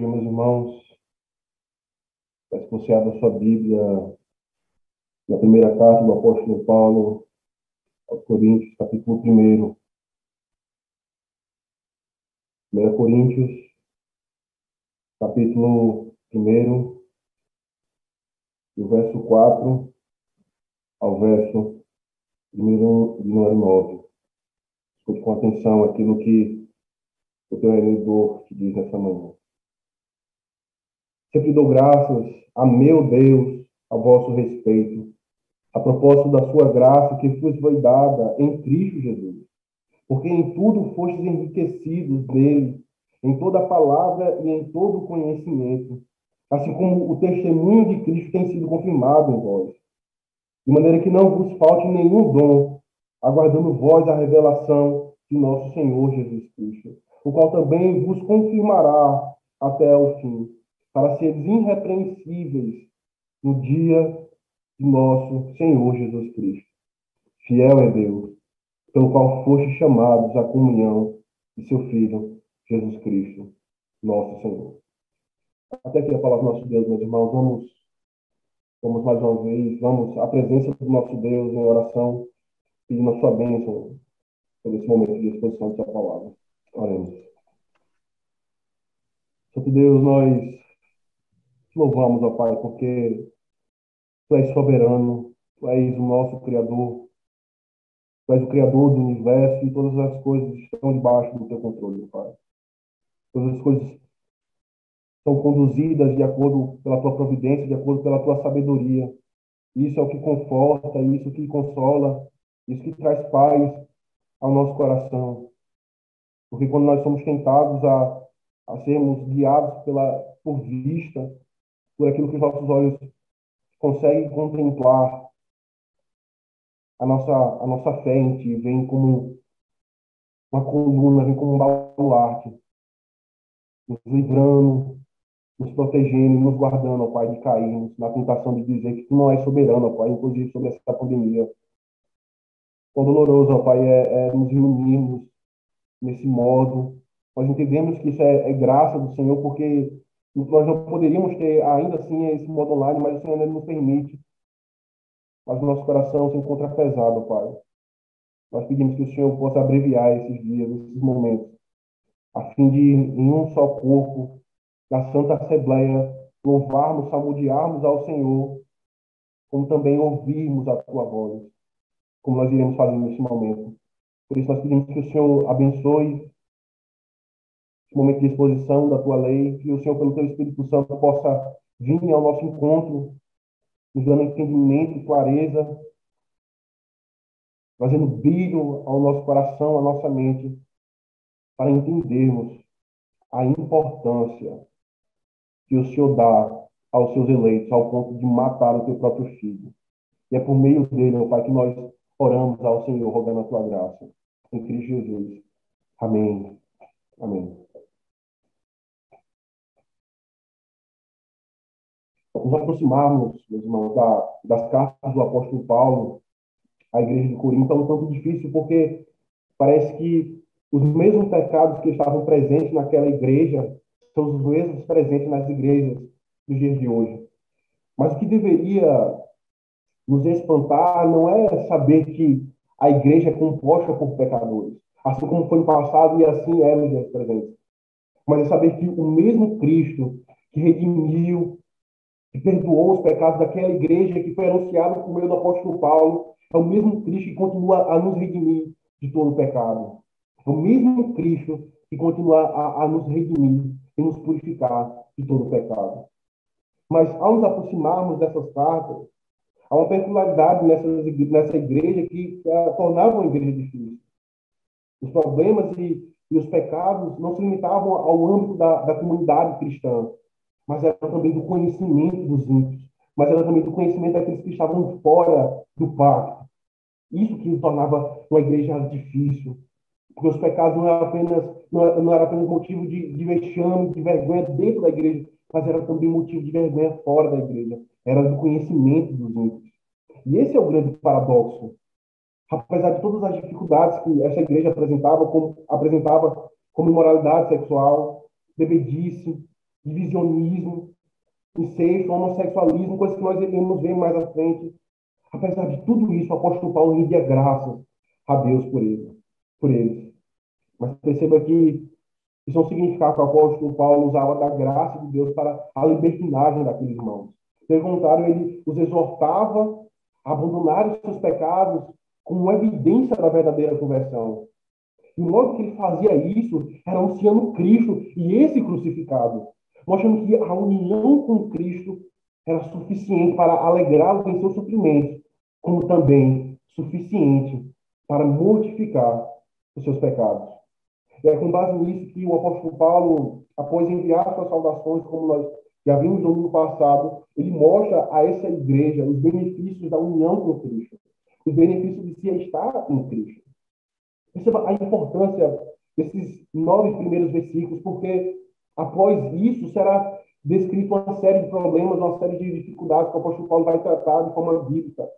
dia, meus irmãos. Peço que você abra sua Bíblia na primeira carta do apóstolo Paulo aos Coríntios, capítulo 1. 1 Coríntios, capítulo 1, do verso 4 ao verso número, número 9. Escute com atenção aquilo que o teu rendedor te diz nessa manhã. Sempre dou graças a meu Deus a vosso respeito, a propósito da sua graça que vos foi dada em Cristo Jesus. Porque em tudo fostes enriquecidos nele, em toda palavra e em todo conhecimento, assim como o testemunho de Cristo tem sido confirmado em vós. De maneira que não vos falte nenhum dom, aguardando vós a revelação de nosso Senhor Jesus Cristo, o qual também vos confirmará até o fim, para seres irrepreensíveis no dia de nosso Senhor Jesus Cristo. Fiel é Deus, pelo qual foste chamados à comunhão de seu Filho, Jesus Cristo, nosso Senhor. Até aqui a palavra do nosso Deus, meus irmãos. Vamos, vamos mais uma vez, vamos à presença do nosso Deus em oração, pedindo a sua bênção por esse momento de exposição da sua palavra. Oremos. Santo Deus, nós louvamos, ó Pai, porque Tu és soberano, Tu és o nosso Criador, Tu és o Criador do universo e todas as coisas estão debaixo do Teu controle, Pai. Todas as coisas são conduzidas de acordo pela Tua providência, de acordo pela Tua sabedoria. Isso é o que conforta, isso que consola, isso que traz paz ao nosso coração. Porque quando nós somos tentados a, a sermos guiados pela, por vista, por aquilo que os nossos olhos conseguem contemplar, a nossa, a nossa Ti vem como uma coluna, vem como um baluarte, nos livrando, nos protegendo, nos guardando, ó Pai, de cairmos na tentação de dizer que Tu não és soberano, ó Pai, inclusive sobre essa pandemia. Quão doloroso, ó Pai, é, é nos reunirmos nesse modo. Nós entendemos que isso é, é, graça do Senhor, porque nós não poderíamos ter ainda assim esse modo online, mas o Senhor ainda nos permite. Mas o nosso coração se encontra pesado, Pai. Nós pedimos que o Senhor possa abreviar esses dias, esses momentos, a fim de, em um só corpo, da Santa Assembleia, louvarmos, salmodiarmos ao Senhor, como também ouvirmos a Tua voz, como nós iremos fazer nesse momento. Por isso, nós pedimos que o Senhor abençoe momento de exposição da tua lei, que o Senhor, pelo teu Espírito Santo, possa vir ao nosso encontro, nos dando entendimento e clareza, trazendo brilho ao nosso coração, à nossa mente, para entendermos a importância que o Senhor dá aos seus eleitos, ao ponto de matar o teu próprio filho. E é por meio dele, meu Pai, que nós oramos ao Senhor, rogando a tua graça em Cristo Jesus. Amém. Amém. Nos aproximarmos, meus irmãos, da, das cartas do apóstolo Paulo à igreja de Corinto é um tanto difícil, porque parece que os mesmos pecados que estavam presentes naquela igreja são os mesmos presentes nas igrejas dos dias de hoje. Mas o que deveria nos espantar não é saber que a igreja é composta por pecadores, assim como foi no passado e assim é nos dias presentes. Mas é saber que o mesmo Cristo que redimiu, que perdoou os pecados daquela igreja que foi anunciado por meio do apóstolo Paulo, é o mesmo Cristo que continua a nos redimir de todo o pecado. É o mesmo Cristo que continua a, a nos redimir e nos purificar de todo o pecado. Mas ao nos aproximarmos dessas cartas, Há uma peculiaridade nessa, nessa igreja que uh, tornava uma igreja difícil. Os problemas e, e, os pecados não se limitavam ao âmbito da, da comunidade cristã, mas era também do conhecimento dos ímpios, mas era também do conhecimento daqueles que estavam fora do pacto. Isso que tornava uma igreja difícil, porque os pecados não eram apenas, não era apenas motivo de, de vexame, de vergonha dentro da igreja, mas era também motivo de vergonha fora da igreja era do conhecimento dos ímpios. E esse é o grande paradoxo. Apesar de todas as dificuldades que essa igreja apresentava, como, apresentava como imoralidade sexual, bebedice, divisionismo, incesto, homossexualismo, coisas que nós iremos ver mais à frente. Apesar de tudo isso, o apóstolo Paulo rendia graças a Deus por ele, por eles. Mas perceba que isso não significava que o apóstolo Paulo usava da graça de Deus para a libertinagem daqueles irmãos. Contrário, ele os exortava a abandonar os seus pecados como evidência da verdadeira conversão. E logo que ele fazia isso, era anunciando Cristo e esse crucificado, mostrando que a união com Cristo era suficiente para alegrá-lo em seus sofrimentos, como também suficiente para mortificar os seus pecados. E é com base nisso que o apóstolo Paulo, após enviar suas saudações, como nós já vimos no ano passado, ele mostra a essa igreja os benefícios da união com Cristo, os benefícios de se estar em Cristo. Perceba a importância desses nove primeiros versículos, porque após isso será descrito uma série de problemas, uma série de dificuldades que o apóstolo Paulo vai tratar de forma bíblica.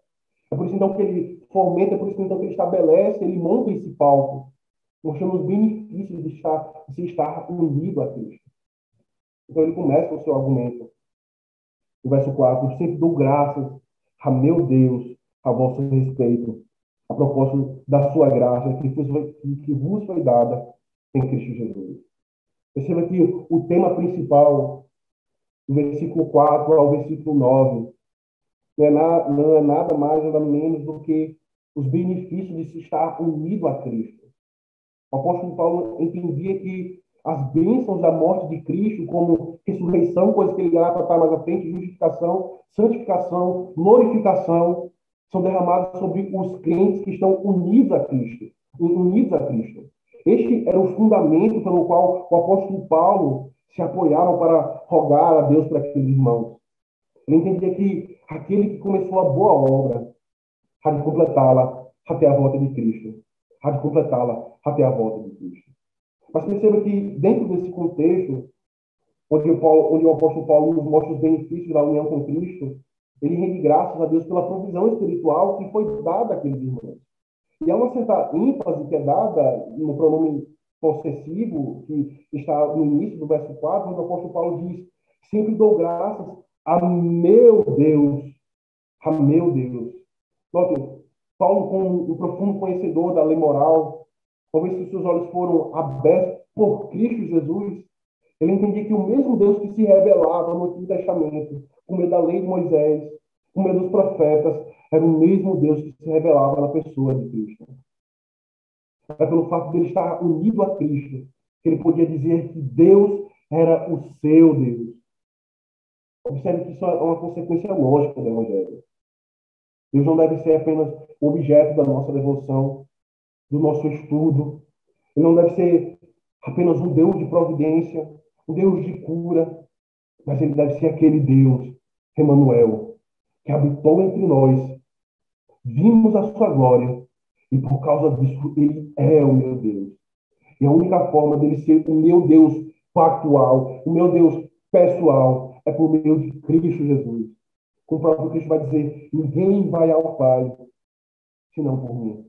É por isso então que ele fomenta, é por isso então que ele estabelece, ele monta esse palco, mostrando os benefícios de, estar, de se estar unido a Cristo. Então ele começa o seu argumento. No verso 4, sempre dou graças a meu Deus a vosso respeito, a propósito da sua graça que, que vos foi dada em Cristo Jesus. Perceba que o tema principal, do versículo 4 ao versículo 9, não é, nada, não é nada mais nada menos do que os benefícios de se estar unido a Cristo. O apóstolo Paulo entendia que as bênçãos da morte de Cristo, como ressurreição, coisa que ele irá tratar mais à frente, justificação, santificação, glorificação, são derramadas sobre os crentes que estão unidos a Cristo, unidos a Cristo. Este era o fundamento pelo qual o apóstolo Paulo se apoiava para rogar a Deus para aqueles irmãos. Ele entendia que aquele que começou a boa obra há de completá-la até a volta de Cristo. Há de completá-la até a volta de Cristo. Mas perceba que, dentro desse contexto, onde o, Paulo, onde o apóstolo Paulo nos mostra os benefícios da união com Cristo, ele rende graças a Deus pela provisão espiritual que foi dada àqueles irmãos. E há uma certa ênfase que é dada no pronome possessivo, que está no início do verso 4, onde o apóstolo Paulo diz: Sempre dou graças a meu Deus, a meu Deus. Notem, Paulo, como um profundo conhecedor da lei moral, talvez se seus olhos foram abertos por Cristo Jesus, ele entendia que o mesmo Deus que se revelava no Antigo Testamento, por meio da lei de Moisés, por meio dos profetas, era o mesmo Deus que se revelava na pessoa de Cristo. É pelo fato de ele estar unido a Cristo que ele podia dizer que Deus era o seu Deus. Observe que isso é uma consequência lógica do Evangelho. Deus não deve ser apenas objeto da nossa devoção, do nosso estudo. Ele não deve ser apenas um Deus de providência, um Deus de cura, mas ele deve ser aquele Deus, Emmanuel, que habitou entre nós. Vimos a sua glória e por causa disso ele é o meu Deus. E a única forma dele ser o meu Deus pactual, o meu Deus pessoal, é por meio de Cristo Jesus. Como o próprio Cristo vai dizer: ninguém vai ao Pai senão por mim.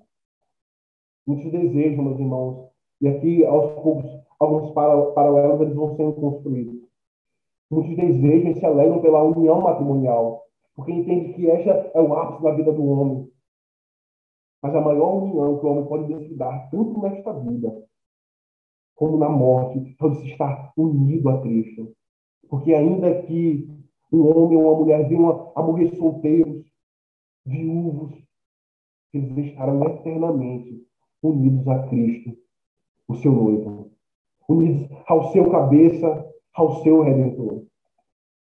Muitos desejam, meus irmãos, e aqui aos poucos alguns paralelos eles vão sendo construídos. Muitos desejam e se alegram pela união matrimonial, porque entendem que esta é o ápice da vida do homem. Mas a maior união que o homem pode desfrutar, tanto nesta vida como na morte, pode se estar unido a Cristo. Porque ainda que um homem ou uma mulher venham a morrer solteiros, viúvos, eles estarão eternamente unidos a Cristo, o seu noivo, unidos ao seu cabeça, ao seu redentor,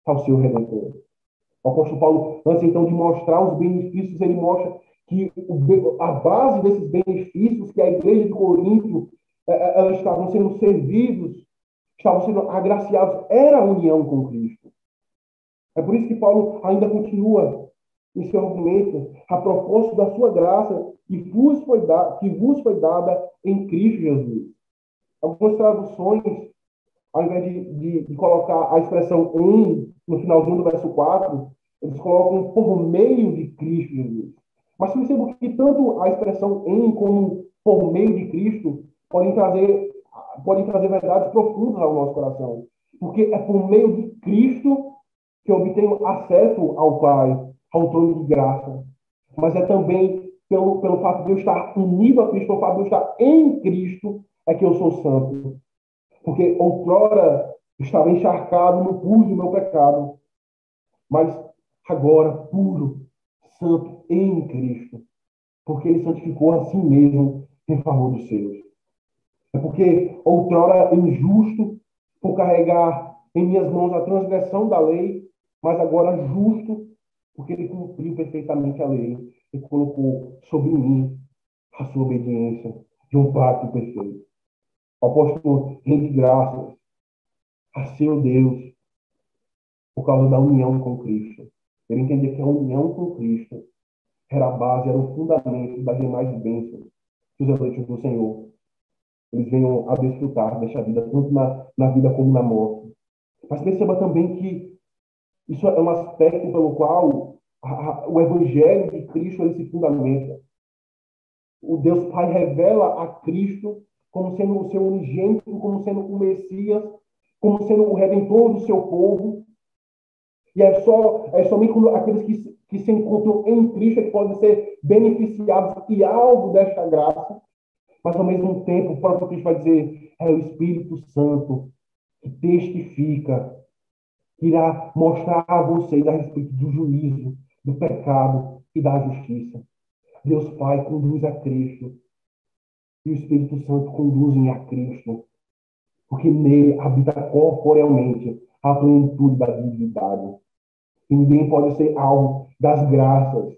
ao seu redentor. O apóstolo Paulo, antes então de mostrar os benefícios, ele mostra que a base desses benefícios que a igreja de Corinto eh, eh, elas estavam sendo servidos, estavam sendo agraciados, era a união com Cristo. É por isso que Paulo ainda continua em seu argumento a propósito da sua graça que vos foi, da, que vos foi dada em Cristo Jesus. Algumas traduções, ao invés de, de, de colocar a expressão em no finalzinho do verso 4, eles colocam por meio de Cristo Jesus. Mas percebo que tanto a expressão em como por meio de Cristo podem trazer, podem trazer verdades profundas ao nosso coração. porque é por meio de Cristo que eu obtenho acesso ao Pai, ao trono de graça. Mas é também pelo, pelo fato de eu estar unido a Cristo, pelo fato de eu estar em Cristo, é que eu sou santo. Porque outrora estava encharcado no puro do meu pecado, mas agora puro, santo em Cristo, porque ele santificou a si mesmo em favor dos seus. É porque outrora injusto por carregar em minhas mãos a transgressão da lei, mas agora justo porque ele cumpriu perfeitamente a lei e colocou sobre mim a sua obediência de um pacto perfeito. O apóstolo rende graças a seu Deus por causa da união com Cristo. Ele entendia que a união com Cristo era a base, era o fundamento das demais bênçãos que os eleitos do Senhor eles venham a desfrutar desta vida, tanto na, na vida como na morte. Mas perceba também que isso é um aspecto pelo qual a, a, o Evangelho de Cristo ele se fundamenta. O Deus Pai revela a Cristo como sendo o seu unigênito, como sendo o Messias, como sendo o redentor do seu povo. E é só é somente aqueles que, que se encontram em Cristo é que podem ser beneficiados e alvo desta graça. Mas ao mesmo tempo, o próprio Cristo vai dizer: é o Espírito Santo que testifica, que irá mostrar a vocês a respeito do juízo, do pecado e da justiça. Deus Pai conduz a Cristo e o Espírito Santo conduzem a Cristo, porque nele habita corporealmente a plenitude da divindade. E ninguém pode ser alvo das graças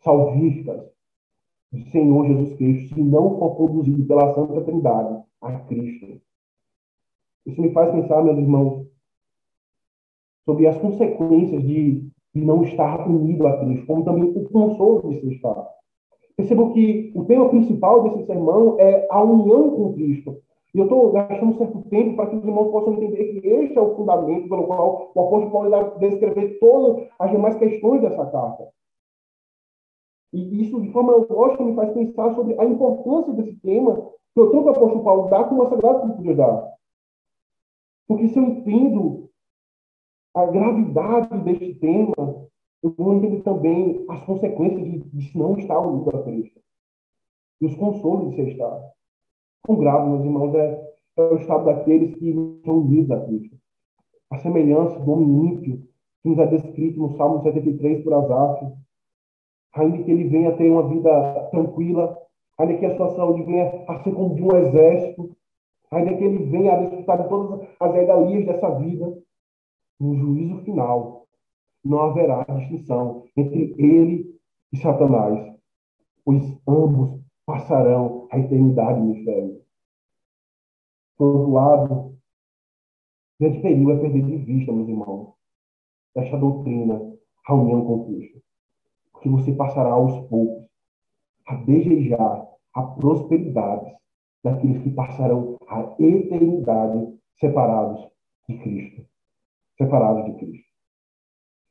salvíficas do Senhor Jesus Cristo se não for conduzido pela Santa Trindade a Cristo. Isso me faz pensar, meus irmãos, sobre as consequências de, de não estar unido a Cristo, como também o consolo de se estar. Percebam que o tema principal desse sermão é a união com Cristo. E eu estou gastando um certo tempo para que os irmãos possam entender que este é o fundamento pelo qual o apóstolo Paulo irá descrever todas as demais questões dessa carta. E isso, de forma lógica, me faz pensar sobre a importância desse tema que tanto o apóstolo Paulo dá como a Sagrada Escritura dá. Porque se eu entendo a gravidade deste tema, eu vou entender também as consequências de, de não estar unido a Cristo. E os consolos de se estar. Quão grave, meus irmãos, é, é o estado daqueles que são unidos a Cristo. A semelhança do homem ímpio que nos é descrito no Salmo 73 por Asaf, ainda que ele venha ter uma vida tranquila, ainda que a sua saúde venha assim como de um exército, ainda que ele venha a desfrutar de todas as regalias dessa vida, no juízo final, não haverá distinção entre ele e Satanás, pois ambos passarão a eternidade no inferno. Por outro lado, grande perigo é perder de vista, meus irmãos, esta doutrina, a união com Cristo. Porque você passará aos poucos a desejar a prosperidade daqueles que passarão a eternidade separados de Cristo. Separados de Cristo.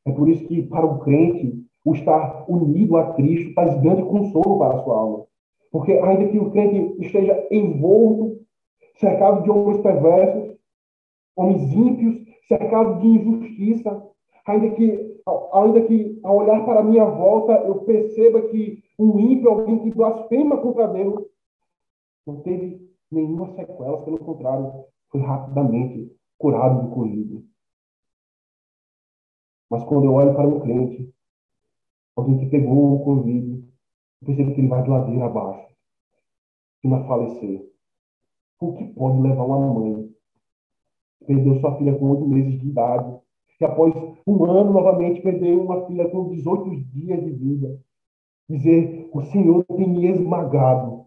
É por isso que, para o crente, o estar unido a Cristo traz grande consolo para a sua alma. Porque, ainda que o crente esteja envolto, cercado de homens perversos, homens ímpios, cercado de injustiça, ainda que, ainda que ao olhar para a minha volta eu perceba que um ímpio, alguém que blasfema contra Deus, não teve nenhuma sequela, pelo contrário, foi rapidamente curado do corrido. Mas quando eu olho para um crente, alguém que pegou o Covid, eu percebo que ele vai de ladeira abaixo, e vai falecer. O que pode levar uma mãe que perdeu sua filha com oito meses de idade, e após um ano novamente perdeu uma filha com 18 dias de vida, dizer: O Senhor tem me esmagado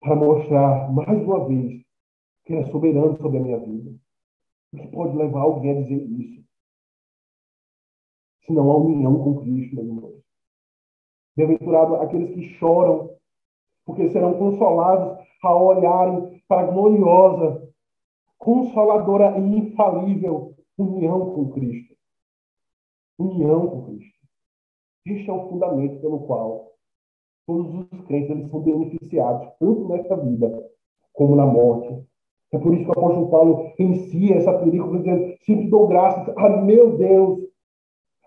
para mostrar mais uma vez que Ele é soberano sobre a minha vida. O que pode levar alguém a dizer isso? Senão a união com Cristo, meus. Bem-aventurado aqueles que choram, porque serão consolados ao olharem para a gloriosa, consoladora e infalível união com Cristo. União com Cristo. Este é o fundamento pelo qual todos os crentes eles são beneficiados, tanto nesta vida como na morte, É por isso que o apóstolo Paulo inicia essa película dizendo: Sempre dou graças a meu Deus,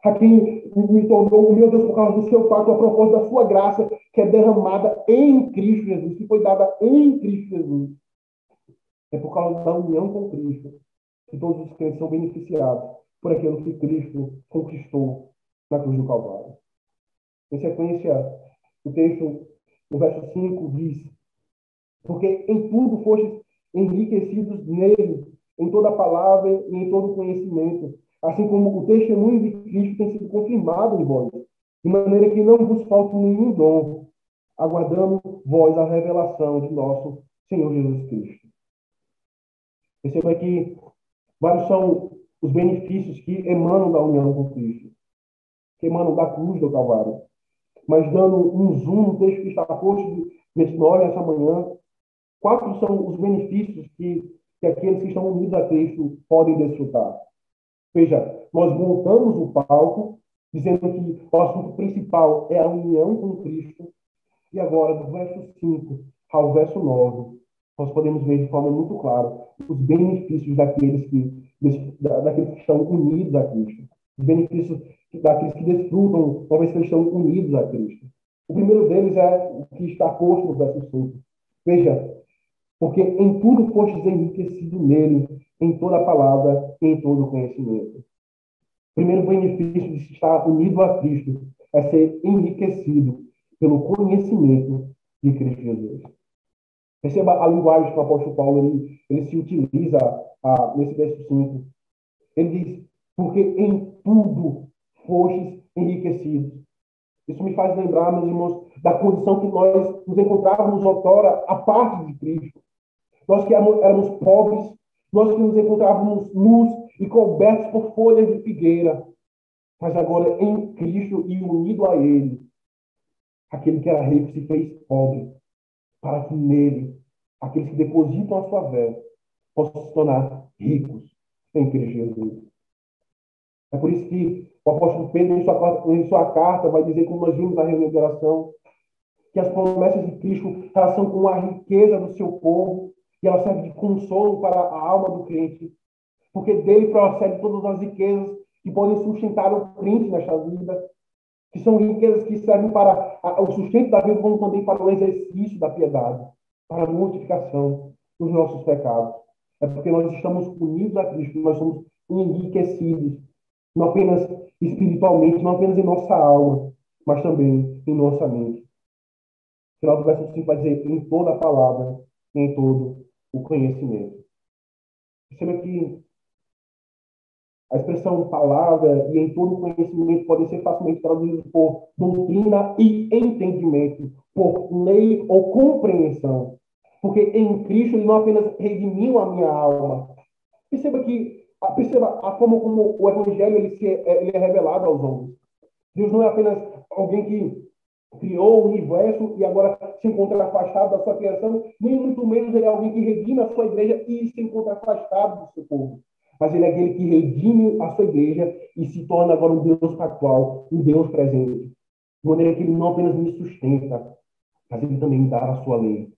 a quem me tornou o meu Deus por causa do seu pacto, a propósito da sua graça, que é derramada em Cristo Jesus, que foi dada em Cristo Jesus. É por causa da união com Cristo que todos os crentes são beneficiados por aquilo que Cristo conquistou na cruz do Calvário. Em sequência, o texto, o verso 5 diz: Porque em tudo fostes enriquecidos nele, em toda palavra e em todo conhecimento, assim como o testemunho de Cristo tem sido confirmado em vós, de maneira que não vos falte nenhum dom, aguardando vós a revelação de nosso Senhor Jesus Cristo. Perceba que vários são os benefícios que emanam da união com Cristo, que emanam da cruz do Calvário. Mas dando um zoom no texto que está posto nesse nós essa manhã, quatro são os benefícios que, que aqueles que estão unidos a Cristo podem desfrutar. Veja, nós montamos o palco dizendo que o assunto principal é a união com Cristo. E agora, do verso 5 ao verso 9, nós podemos ver de forma muito clara os benefícios daqueles que, daqueles que estão unidos a Cristo. Os benefícios daqueles que desfrutam, uma vez que estão unidos a Cristo. O primeiro deles é o que está posto no verso 5. Veja, porque em tudo fostes enriquecido nele, em toda palavra e em todo conhecimento. O primeiro benefício de estar unido a Cristo é ser enriquecido pelo conhecimento de Cristo Jesus. Perceba a linguagem que o apóstolo Paulo ele, ele se utiliza nesse verso 5. Ele diz, porque em tudo fostes enriquecidos. Isso me faz lembrar, meus irmãos, da condição que nós nos encontrávamos outrora à parte de Cristo. Nós que éramos pobres, nós que nos encontrávamos nus e cobertos por folhas de figueira. Mas agora em Cristo e unido a Ele, aquele que era rico se fez pobre para que nele, aqueles que depositam a sua fé, possam se tornar ricos em Cristo Jesus. É por isso que o apóstolo Pedro, em sua, em sua carta, vai dizer, como nós vimos na reunião que as promessas de Cristo elas são a riqueza do seu povo e elas servem de consolo para a alma do crente, porque dele procede todas as riquezas que podem sustentar o crente nesta vida, que são riquezas que servem para o sustento da vida, como também para o exercício da piedade, para a mortificação dos nossos pecados. É porque nós estamos unidos a Cristo, nós somos enriquecidos, não apenas espiritualmente, não apenas em nossa alma, mas também em nossa mente. O final do verso 5 vai dizer: em toda a palavra, em todo o conhecimento. Perceba que a expressão palavra e em todo conhecimento podem ser facilmente traduzidos por doutrina e entendimento, por lei ou compreensão. Porque em Cristo ele não apenas redimiu a minha alma. Perceba que perceba a forma como o evangelho ele, se, ele é revelado aos homens. Deus não é apenas alguém que criou o universo e agora se encontra afastado da sua criação, nem muito menos ele é alguém que redime a sua igreja e se encontra afastado do seu povo mas ele é aquele que redime a sua igreja e se torna agora um Deus pactual, um Deus presente. De maneira que ele não apenas me sustenta, mas ele também me dá a sua lei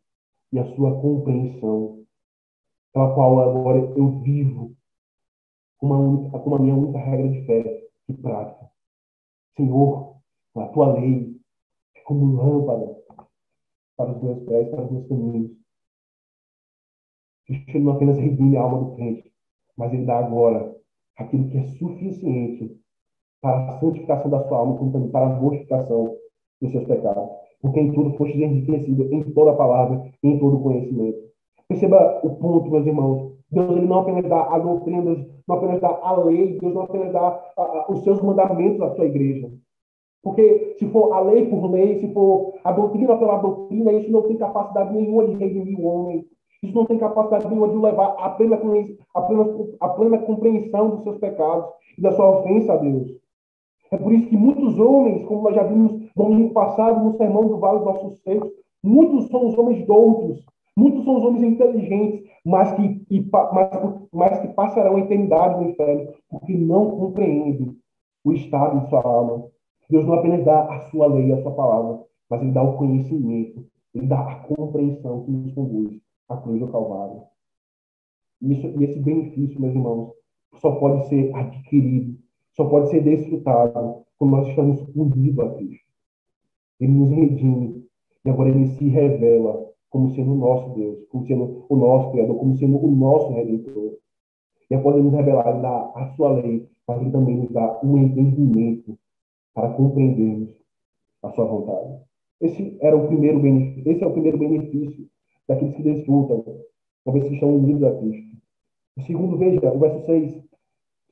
e a sua compreensão, pela qual agora eu vivo única, com a minha única regra de fé e prática. Senhor, a tua lei como lâmpada para os meus pés, para os meus caminhos. Cristo não apenas redime a alma do crente, mas ele dá agora aquilo que é suficiente para a santificação da sua alma, como também para a mortificação dos seus pecados. Porque em tudo foste enriquecido, em toda a palavra, em todo o conhecimento. Perceba o ponto, meus irmãos. Deus ele não apenas dá a doutrina, Deus não apenas dá a lei, Deus não apenas dá a, a, os seus mandamentos à sua igreja. Porque se for a lei por lei, se for a doutrina pela doutrina, isso não tem capacidade nenhuma de redimir o homem. Isso não tem capacidade nenhuma de levar a plena, plena, plena compreensão dos seus pecados e da sua ofensa a Deus. É por isso que muitos homens, como nós já vimos domingo passado no sermão do Vale dos Nossos Seios, muitos são os homens doutos, muitos são os homens inteligentes, mas que, e, mas, mas que passarão a eternidade no inferno, porque não compreendem o estado de sua alma. Deus não apenas dá a sua lei, a sua palavra, mas ele dá o conhecimento, ele dá a compreensão que nos conduz a cruz do Calvário. Isso, e esse benefício, meus irmãos, só pode ser adquirido, só pode ser desfrutado quando nós estamos unidos a Cristo. Ele nos redime e agora ele se revela como sendo o nosso Deus, como sendo o nosso Criador, como sendo o nosso Redentor. E após ele nos revelar, ele dá a sua lei, mas ele também nos dá um entendimento para compreendermos a sua vontade. Esse era o primeiro benefício, esse é o primeiro benefício daqueles que desfrutam, talvez que estão unidos a Cristo. O segundo, veja, o verso 6.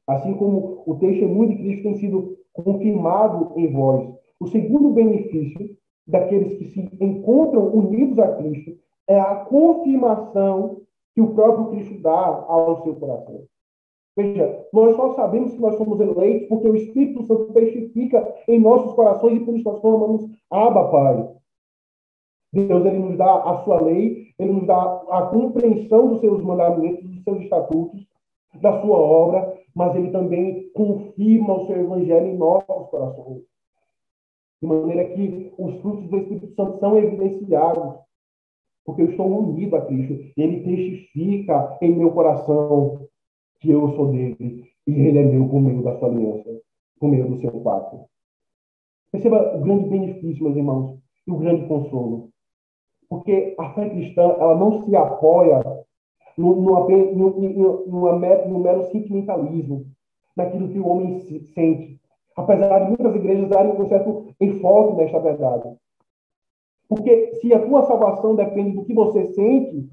Assim como o testemunho de Cristo tem sido confirmado em vós, o segundo benefício daqueles que se encontram unidos a Cristo é a confirmação que o próprio Cristo dá ao seu coração. Veja, nós só sabemos que nós somos eleitos porque o Espírito Santo testifica em nossos corações e por isso nós chamamos Abba, Pai. Deus ele nos dá a sua lei, ele nos dá a compreensão dos seus mandamentos, dos seus estatutos, da sua obra, mas ele também confirma o seu evangelho em nossos corações. De maneira que os frutos do Espírito Santo são evidenciados, porque eu estou unido a Cristo. Ele testifica em meu coração que eu sou dele e ele é meu por meio da sua aliança, por meio do seu pacto. Perceba o grande benefício, meus irmãos, e o grande consolo. Porque a fé cristã, ela não se apoia no, no, no, no, mero sentimentalismo, naquilo que o homem sente, apesar de muitas igrejas darem um certo enfoque nesta verdade. Porque se a tua salvação depende do que você sente,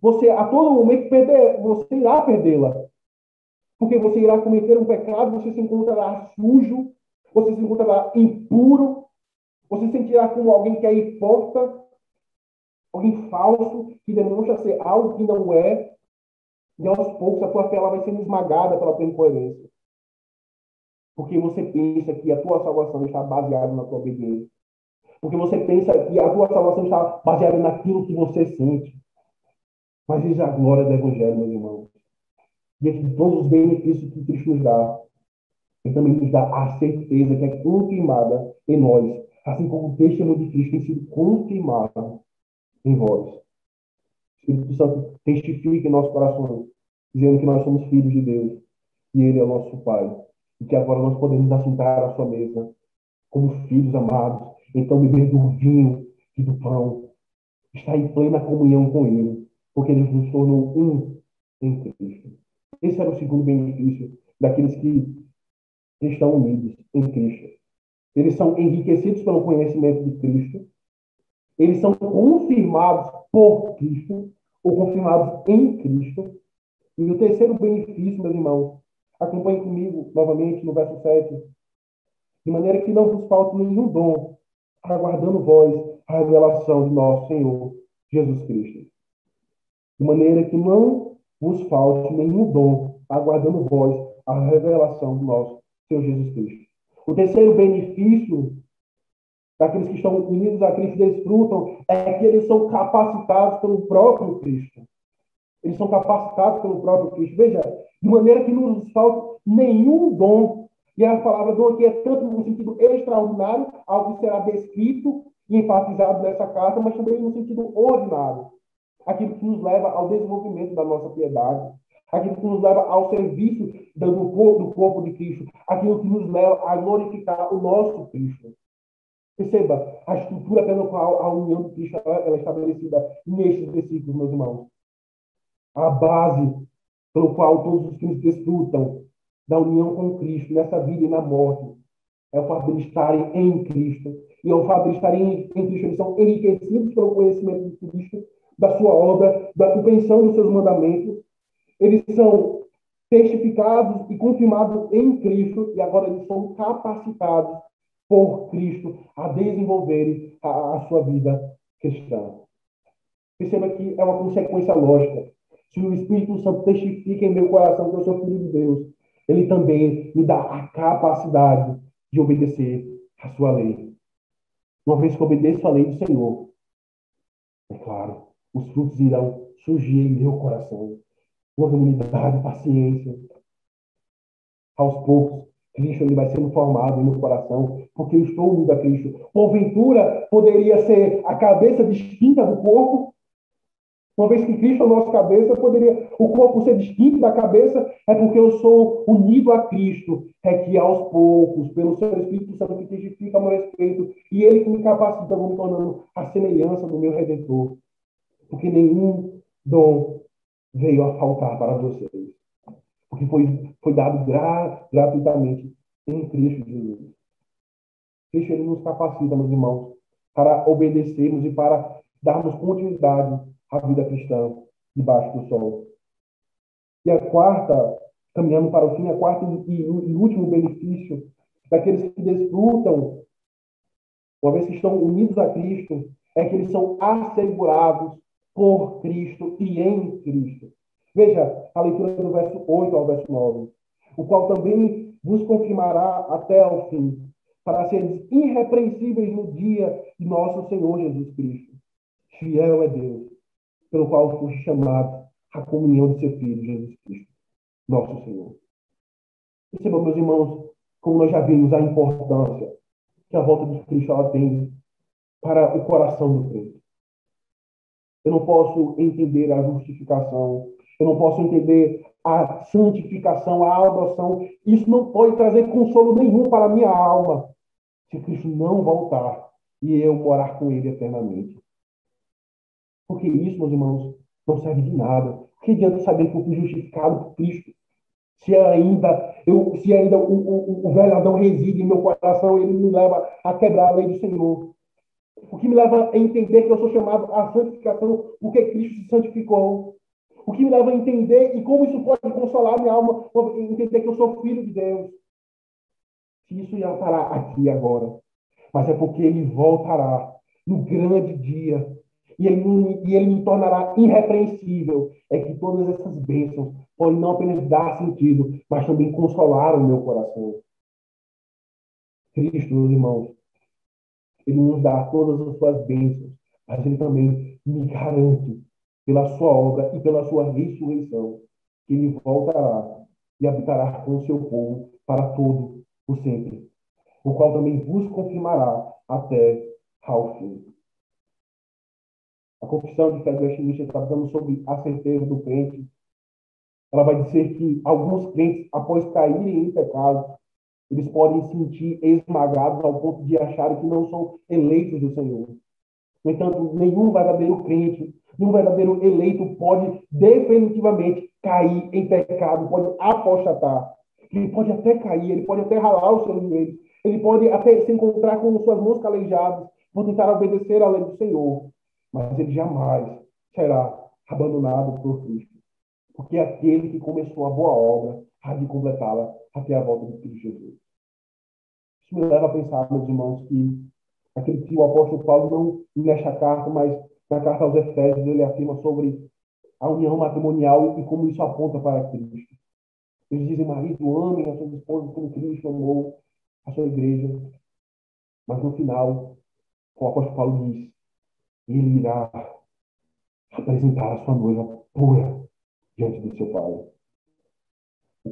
você a todo momento perder, você irá perdê-la. Porque você irá cometer um pecado, você se encontrará sujo, você se encontrará impuro, você se sentirá como alguém que é hipócrita, alguém falso, que demonstra ser algo que não é, e aos poucos a tua fé ela vai sendo esmagada pela tua incoerência. Porque você pensa que a tua salvação está baseada na tua obediência. Porque você pensa que a tua salvação está baseada naquilo que você sente. Mas é a glória do Evangelho, meus irmãos. E de todos os benefícios que Cristo nos dá, ele também nos dá a certeza que é confirmada em nós, assim como o testemunho de Cristo tem sido confirmado em vós. O Espírito Santo testifica em nossos corações, dizendo que nós somos filhos de Deus e Ele é o nosso Pai e que agora nós podemos assentar à sua mesa como filhos amados, então beber do vinho e do pão, estar em plena comunhão com Ele, porque Ele nos tornou um em Cristo. Esse era o segundo benefício daqueles que estão unidos em Cristo. Eles são enriquecidos pelo conhecimento de Cristo, eles são confirmados por Cristo, ou confirmados em Cristo. E o terceiro benefício, meus irmãos, Acompanhe comigo novamente no verso 7. De maneira que não vos falte nenhum dom, aguardando vós a revelação de nosso Senhor Jesus Cristo. De maneira que não vos falte nenhum dom, aguardando vós a revelação do nosso Senhor Jesus Cristo. O terceiro benefício daqueles que estão unidos a Cristo desfrutam é que eles são capacitados pelo próprio Cristo. Eles são capacitados pelo próprio Cristo. Veja, de maneira que não nos falta nenhum dom. E a palavra dom aqui é tanto no sentido extraordinário, algo que será descrito e enfatizado nessa carta, mas também no sentido ordinário. Aquilo que nos leva ao desenvolvimento da nossa piedade, aquilo que nos leva ao serviço do corpo, do corpo de Cristo, aquilo que nos leva a glorificar o nosso Cristo. Perceba a estrutura pela qual a união de Cristo é estabelecida nestes versículos, meus irmãos. A base pelo qual todos os crentes desfrutam da união com Cristo nessa vida e na morte. É o fato de estarem em Cristo. E é o fato de estarem em, Cristo, eles são enriquecidos pelo conhecimento de Cristo, da sua obra, da compreensão dos seus mandamentos. Eles são testificados e confirmados em Cristo e agora eles são capacitados por Cristo a desenvolverem a, a sua vida cristã. Perceba que é uma consequência lógica. Se o Espírito Santo testifica em meu coração que eu sou filho de Deus, ele também me dá a capacidade de obedecer a sua lei. Uma vez que obedeço a lei do Senhor, é claro, os frutos irão surgir em meu coração. Longanimidade, paciência. Aos poucos, Cristo ele vai sendo formado em meu coração, porque eu estou unido a Cristo. Porventura, poderia ser a cabeça distinta do corpo, Uma vez que Cristo é a nossa cabeça, poderia o corpo ser distinto da cabeça, é porque eu sou unido a Cristo. É que aos poucos, pelo seu Espírito Santo que testifica a meu respeito, e ele que me capacita, vou me tornando a semelhança do meu Redentor. Porque nenhum dom veio a faltar para vocês. Porque foi, foi dado gra, gratuitamente em Cristo Jesus. Cristo ele nos capacita, meus irmãos, para obedecermos e para darmos continuidade à vida cristã debaixo do sol. E a quarta, caminhando para o fim, a quarta e, e último benefício daqueles que desfrutam, uma vez que estão unidos a Cristo, é que eles são assegurados por Cristo e em Cristo. Veja a leitura do verso 8 ao verso 9, o qual também vos confirmará até ao fim, para seres irrepreensíveis no dia de nosso Senhor Jesus Cristo. Fiel é Deus, pelo qual fui chamado à comunhão de seu Filho, Jesus Cristo, nosso Senhor. Percebam, meus irmãos, como nós já vimos a importância que a volta de Cristo ela tem para o coração do crente. Eu não posso entender a justificação, eu não posso entender a santificação, a adoção. Isso não pode trazer consolo nenhum para a minha alma se Cristo não voltar e eu morar com Ele eternamente. Porque isso, meus irmãos, não serve de nada. Que adianta saber que eu fui justificado por Cristo? Se ainda, eu, se ainda o, o, o velho Adão reside em meu coração, ele me leva a quebrar a lei do Senhor. O que me leva a entender que eu sou chamado à santificação porque Cristo se santificou. O que me leva a entender e como isso pode consolar minha alma, entender que eu sou filho de Deus. Se isso ia parar aqui agora, mas é porque ele voltará no grande dia e ele, e ele me tornará irrepreensível. É que todas essas bênçãos podem não apenas dar sentido, mas também consolar o meu coração. Cristo, meus irmãos, ele nos dá todas as suas bênçãos, mas ele também me garante, pela sua obra e pela sua ressurreição, que ele voltará e habitará com o seu povo para todo o sempre, o qual também vos confirmará até ao fim. A confissão de fé do Westminster está falando sobre a certeza do crente. Ela vai dizer que alguns crentes, após caírem em pecado, eles podem se sentir esmagados ao ponto de acharem que não são eleitos do Senhor. No entanto, nenhum verdadeiro crente, nenhum verdadeiro eleito pode definitivamente cair em pecado, pode apostatar. Ele pode até cair, ele pode até ralar os seus joelhos, ele pode até se encontrar com suas mãos calejadas por tentar obedecer à lei do Senhor mas ele jamais será abandonado por Cristo. Porque é aquele que começou a boa obra há de completá-la até a volta de Jesus. Isso me leva a pensar, meus irmãos, que aquele que o apóstolo Paulo não nesta carta, mas na carta aos Efésios, ele afirma sobre a união matrimonial e como isso aponta para Cristo. Eles dizem, marido, amem a sua esposa como Cristo amou a sua igreja. Mas no final, o apóstolo Paulo diz, ele irá apresentar a sua noiva pura diante do seu Pai,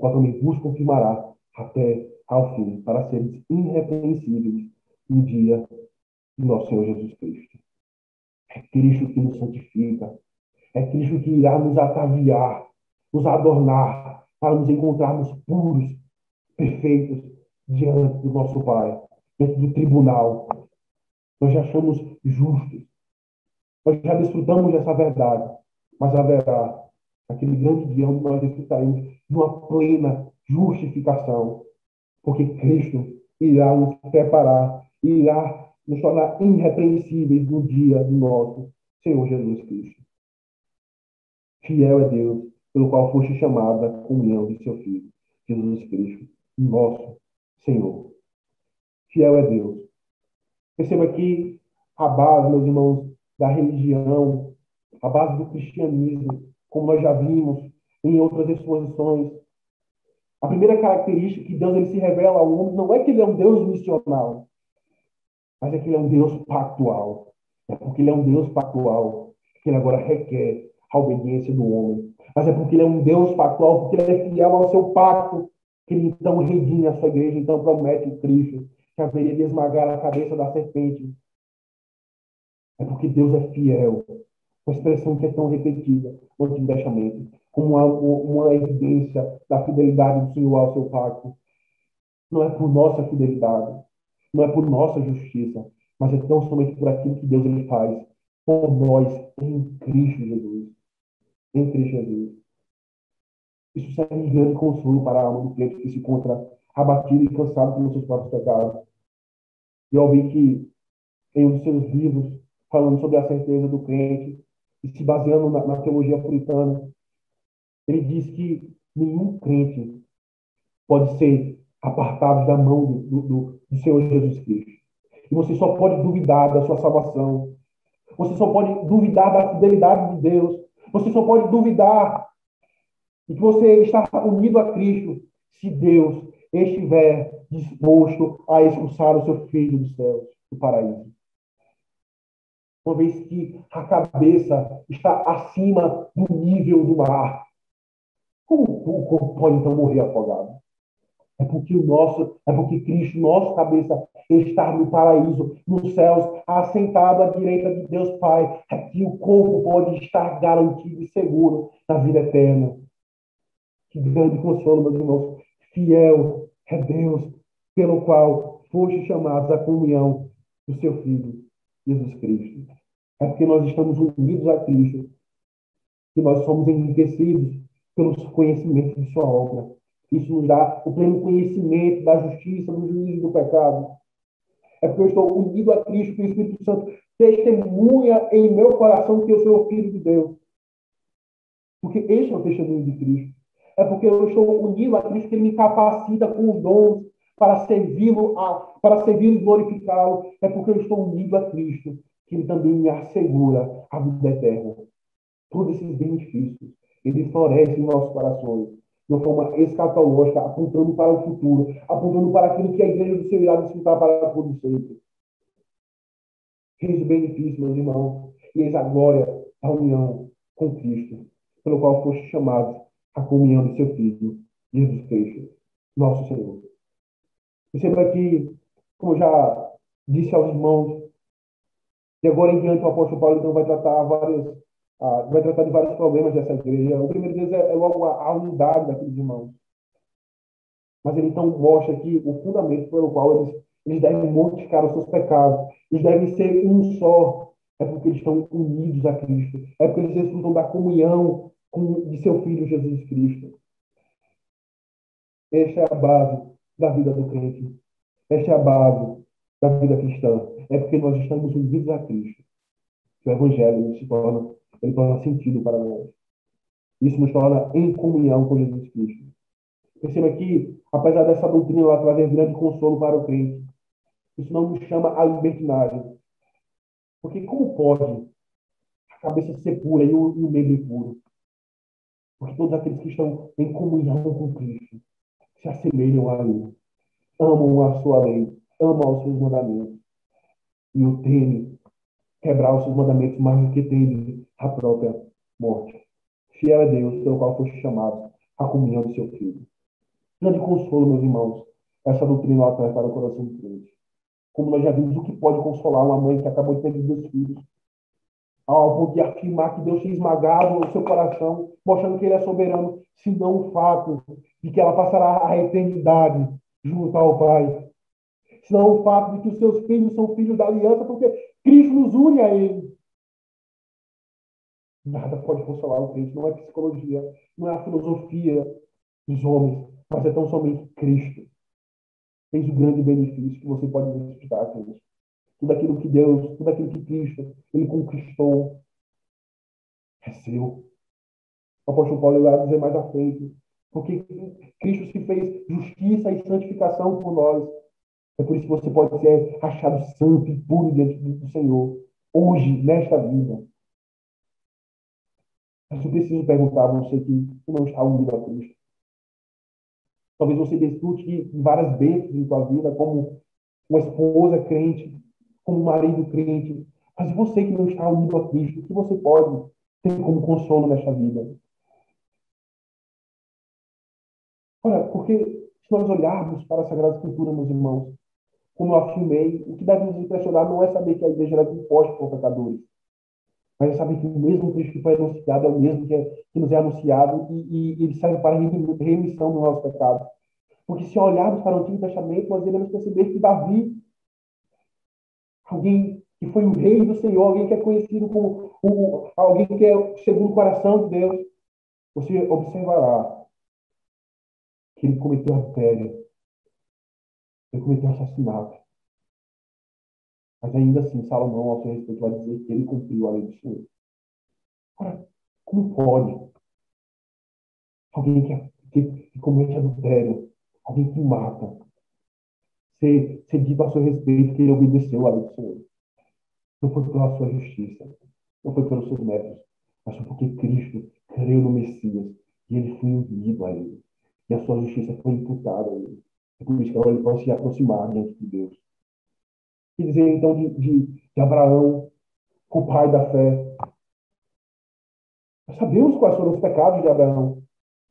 o também vos confirmará até ao fim, para seres irrepreensíveis no dia do nosso Senhor Jesus Cristo. É Cristo que nos santifica, é Cristo que irá nos ataviar, nos adornar, para nos encontrarmos puros, perfeitos, diante do nosso Pai, diante do tribunal. Nós já somos justos, nós já desfrutamos dessa verdade, mas haverá aquele grande dia onde nós desfrutaremos de uma plena justificação, porque Cristo irá nos preparar, irá nos tornar irrepreensíveis no dia de nosso Senhor Jesus Cristo. Fiel é Deus, pelo qual foste chamada a comunhão de seu Filho, Jesus Cristo, nosso Senhor. Fiel é Deus. Perceba que a base, meus irmãos, da religião, a base do cristianismo, como nós já vimos em outras exposições. A primeira característica que Deus ele se revela ao homem não é que ele é um Deus missional, mas é que ele é um Deus pactual. É porque ele é um Deus pactual que ele agora requer a obediência do homem. Mas é porque ele é um Deus pactual, porque ele é fiel ao seu pacto, que ele então redime a sua igreja, então promete o Cristo que haveria de esmagar a cabeça da serpente é porque Deus é fiel uma expressão que é tão repetida no Antigo Testamento, como uma, uma evidência da fidelidade do Senhor ao seu pacto. Não é por nossa fidelidade, não é por nossa justiça, mas é tão somente por aquilo que Deus ele faz por nós em Cristo Jesus. Em Cristo Jesus. Isso serve de grande consolo para a alma do crente que se encontra abatido e cansado pelos seus próprios pecados. Eu ouvi que em um dos seus livros, falando sobre a certeza do crente, e se baseando na, na teologia puritana, ele diz que nenhum crente pode ser apartado da mão do, do, do Senhor Jesus Cristo. E você só pode duvidar da sua salvação. Você só pode duvidar da fidelidade de Deus. Você só pode duvidar de que você está unido a Cristo se Deus estiver disposto a expulsar o seu filho dos céus, do paraíso. Uma vez que a cabeça está acima do nível do mar, como o corpo pode então morrer afogado? É porque o nosso, é porque Cristo, nosso cabeça, está no paraíso, nos céus, assentado à direita de Deus Pai. Aqui o corpo pode estar garantido e seguro na vida eterna. Que grande consolo, meus irmãos. Fiel é Deus, pelo qual foste chamados à comunhão do seu Filho, Jesus Cristo. É porque nós estamos unidos a Cristo que nós somos enriquecidos pelos conhecimentos de sua obra. Isso nos dá o pleno conhecimento da justiça, do juízo do pecado. É porque eu estou unido a Cristo, que o Espírito Santo testemunha em meu coração que eu sou filho de Deus. Porque este é o testemunho de Cristo. É porque eu estou unido a Cristo que Ele me capacita com os dons para servi-lo, para servi-lo e glorificá-lo. É porque eu estou unido a Cristo que Ele também me assegura a vida eterna. Todos esses benefícios, eles florescem em nossos corações de uma forma escatológica, apontando para o futuro, apontando para aquilo que a igreja do Senhor irá desfrutar para todo sempre. Eis o benefício, meus irmãos, e eis a glória da união com Cristo, pelo qual foste chamados à comunhão do seu Filho, Jesus Cristo, nosso Senhor. Perceba que, como já disse aos irmãos, e agora em diante o apóstolo Paulo então vai tratar várias ah, vai tratar de vários problemas dessa igreja. O primeiro deles é, é logo a, a, unidade daqueles irmãos. Mas ele então mostra aqui o fundamento pelo qual eles, eles devem mortificar os seus pecados. Eles devem ser um só. É porque eles estão unidos a Cristo. É porque eles desfrutam da comunhão com, de seu Filho Jesus Cristo. Esta é a base da vida do crente. Esta é a base da vida cristã. É porque nós estamos unidos a Cristo. O Evangelho se torna ele torna sentido para nós. Isso nos torna em comunhão com Jesus Cristo. Perceba que, apesar dessa doutrina lá trazer grande consolo para o crente, isso não nos chama a libertinagem. Porque como pode a cabeça ser pura e o, e o membro impuro? Porque todos aqueles que estão em comunhão com Cristo se assemelham a Ele, amam a sua lei, amam os seus mandamentos e o temem quebrar os seus mandamentos mais do que teme a própria morte. Fiel é Deus, pelo qual foste chamado à comunhão do seu Filho. Grande consolo, meus irmãos, essa doutrina lá traz para o coração do crente. Como nós já vimos, o que pode consolar uma mãe que acabou de perder dois filhos? Ponto de afirmar que Deus tinha esmagado o seu coração, mostrando que Ele é soberano, se não o fato de que ela passará a eternidade junto ao Pai. Senão o fato de que os seus filhos são filhos da aliança, porque Cristo nos une a Ele. Nada pode consolar o crente, não é psicologia, não é a filosofia dos homens, mas é tão somente Cristo. Eis o grande benefício que você pode desfrutar, crente. Tudo aquilo que Deus, tudo aquilo que Cristo, Ele conquistou, é seu. O apóstolo Paulo irá dizer mais à frente, porque Cristo se fez justiça e santificação por nós, é por isso que você pode ser achado santo e puro diante do Senhor, hoje, nesta vida. Mas eu preciso perguntar a você que não está unido a Cristo. Talvez você desfrute de várias bênçãos em sua vida, como uma esposa crente, como marido crente. Mas você que não está unido a Cristo, o que você pode ter como consolo nesta vida? Olha, porque se nós olharmos para a Sagrada Escritura, meus irmãos, como eu afirmei, o que deve nos impressionar não é saber que a igreja era composta por pecadores. Mas é saber que o mesmo Cristo que foi anunciado é o mesmo que, é, que nos é anunciado e, e ele serve para a remissão dos nossos pecados. Porque se olharmos para o Antigo Testamento, nós iremos perceber que Davi, alguém que foi o rei do Senhor, alguém que é conhecido como alguém que é segundo o coração de Deus, você observará que ele cometeu adultério, ele cometeu assassinato. Mas ainda assim, Salomão, ao seu respeito, vai dizer que ele cumpriu a lei do Senhor. Ora, como pode alguém que, que, que comete adultério, alguém que mata, ser, ser dito a seu respeito que ele obedeceu a lei do Senhor? Não foi pela sua justiça, não foi pelos seus métodos, mas foi porque Cristo creu no Messias e ele foi unido a ele. E a sua justiça foi imputada a ele. É por isso que agora ele pode se aproximar diante de Deus. Que dizer então de, de, de Abraão, o pai da fé. Nós sabemos quais foram os pecados de Abraão.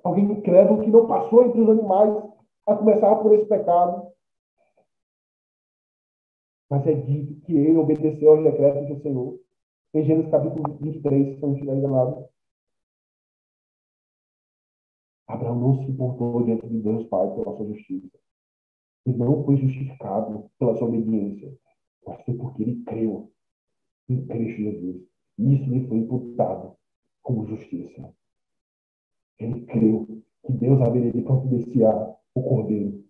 Alguém incrédulo que não passou entre os animais a começar por esse pecado. Mas é dito que ele obedeceu aos decretos do Senhor. Em Gênesis capítulo 23, se não estiver enganado. Abraão não se importou diante de Deus Pai pela sua justiça. Ele não foi justificado pela sua obediência, mas foi porque ele creu em Cristo Jesus. E isso lhe foi imputado como justiça. Ele creu que Deus haveria de providenciar o cordeiro.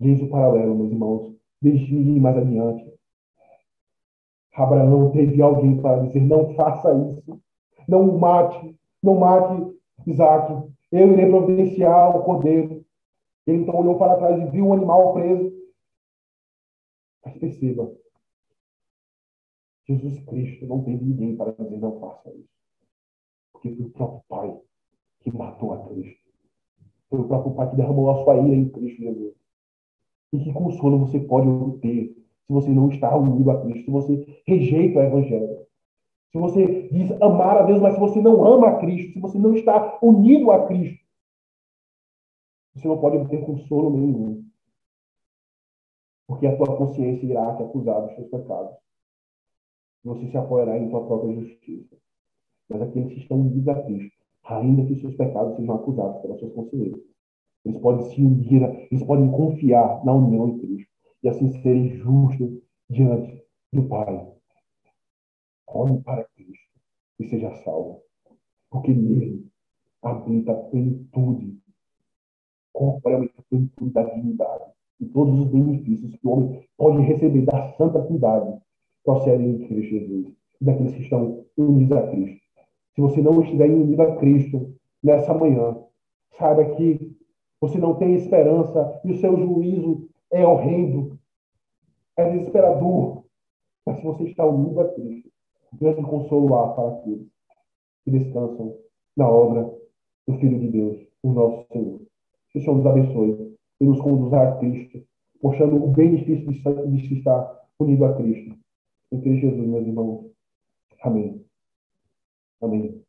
Diz o paralelo, meus irmãos. Ir mais adiante. Abraão teve alguém para dizer: não faça isso. Não mate. Não mate Isaac. Eu irei providenciar o cordeiro. Ele então olhou para trás e viu o animal preso. Mas perceba, Jesus Cristo não teve ninguém para dizer não faça isso. Porque foi o próprio Pai que matou a Cristo. Foi o próprio Pai que derramou a sua ira em Cristo Jesus. E que consolo você pode obter se você não está unido a Cristo, se você rejeita o Evangelho. Se você diz amar a Deus, mas se você não ama a Cristo, se você não está unido a Cristo, você não pode obter consolo nenhum. Porque a tua consciência irá te acusar dos seus pecados. Você se apoiará em tua própria justiça. Mas aqueles que estão unidos a Cristo, ainda que seus pecados sejam acusados pelas suas consciências, eles podem se unir, eles podem confiar na união em Cristo e assim serem justos diante do Pai. Olhe para Cristo e seja salvo, porque nele habita a plenitude, completamente a plenitude da dignidade e todos os benefícios que o homem pode receber da santa piedade procedem de Cristo Jesus e daqueles que estão unidos a Cristo. Se você não estiver unido a Cristo nessa manhã, saiba que você não tem esperança e o seu juízo é horrendo, é desesperador. Mas se você está unido a Cristo, grande consolo há para aqueles que descansam na obra do Filho de Deus, o nosso Senhor. Que o Senhor nos abençoe e nos conduza a Cristo, mostrando o benefício de estar unido a Cristo. Em Cristo Jesus, meus irmãos. Amém. Amém.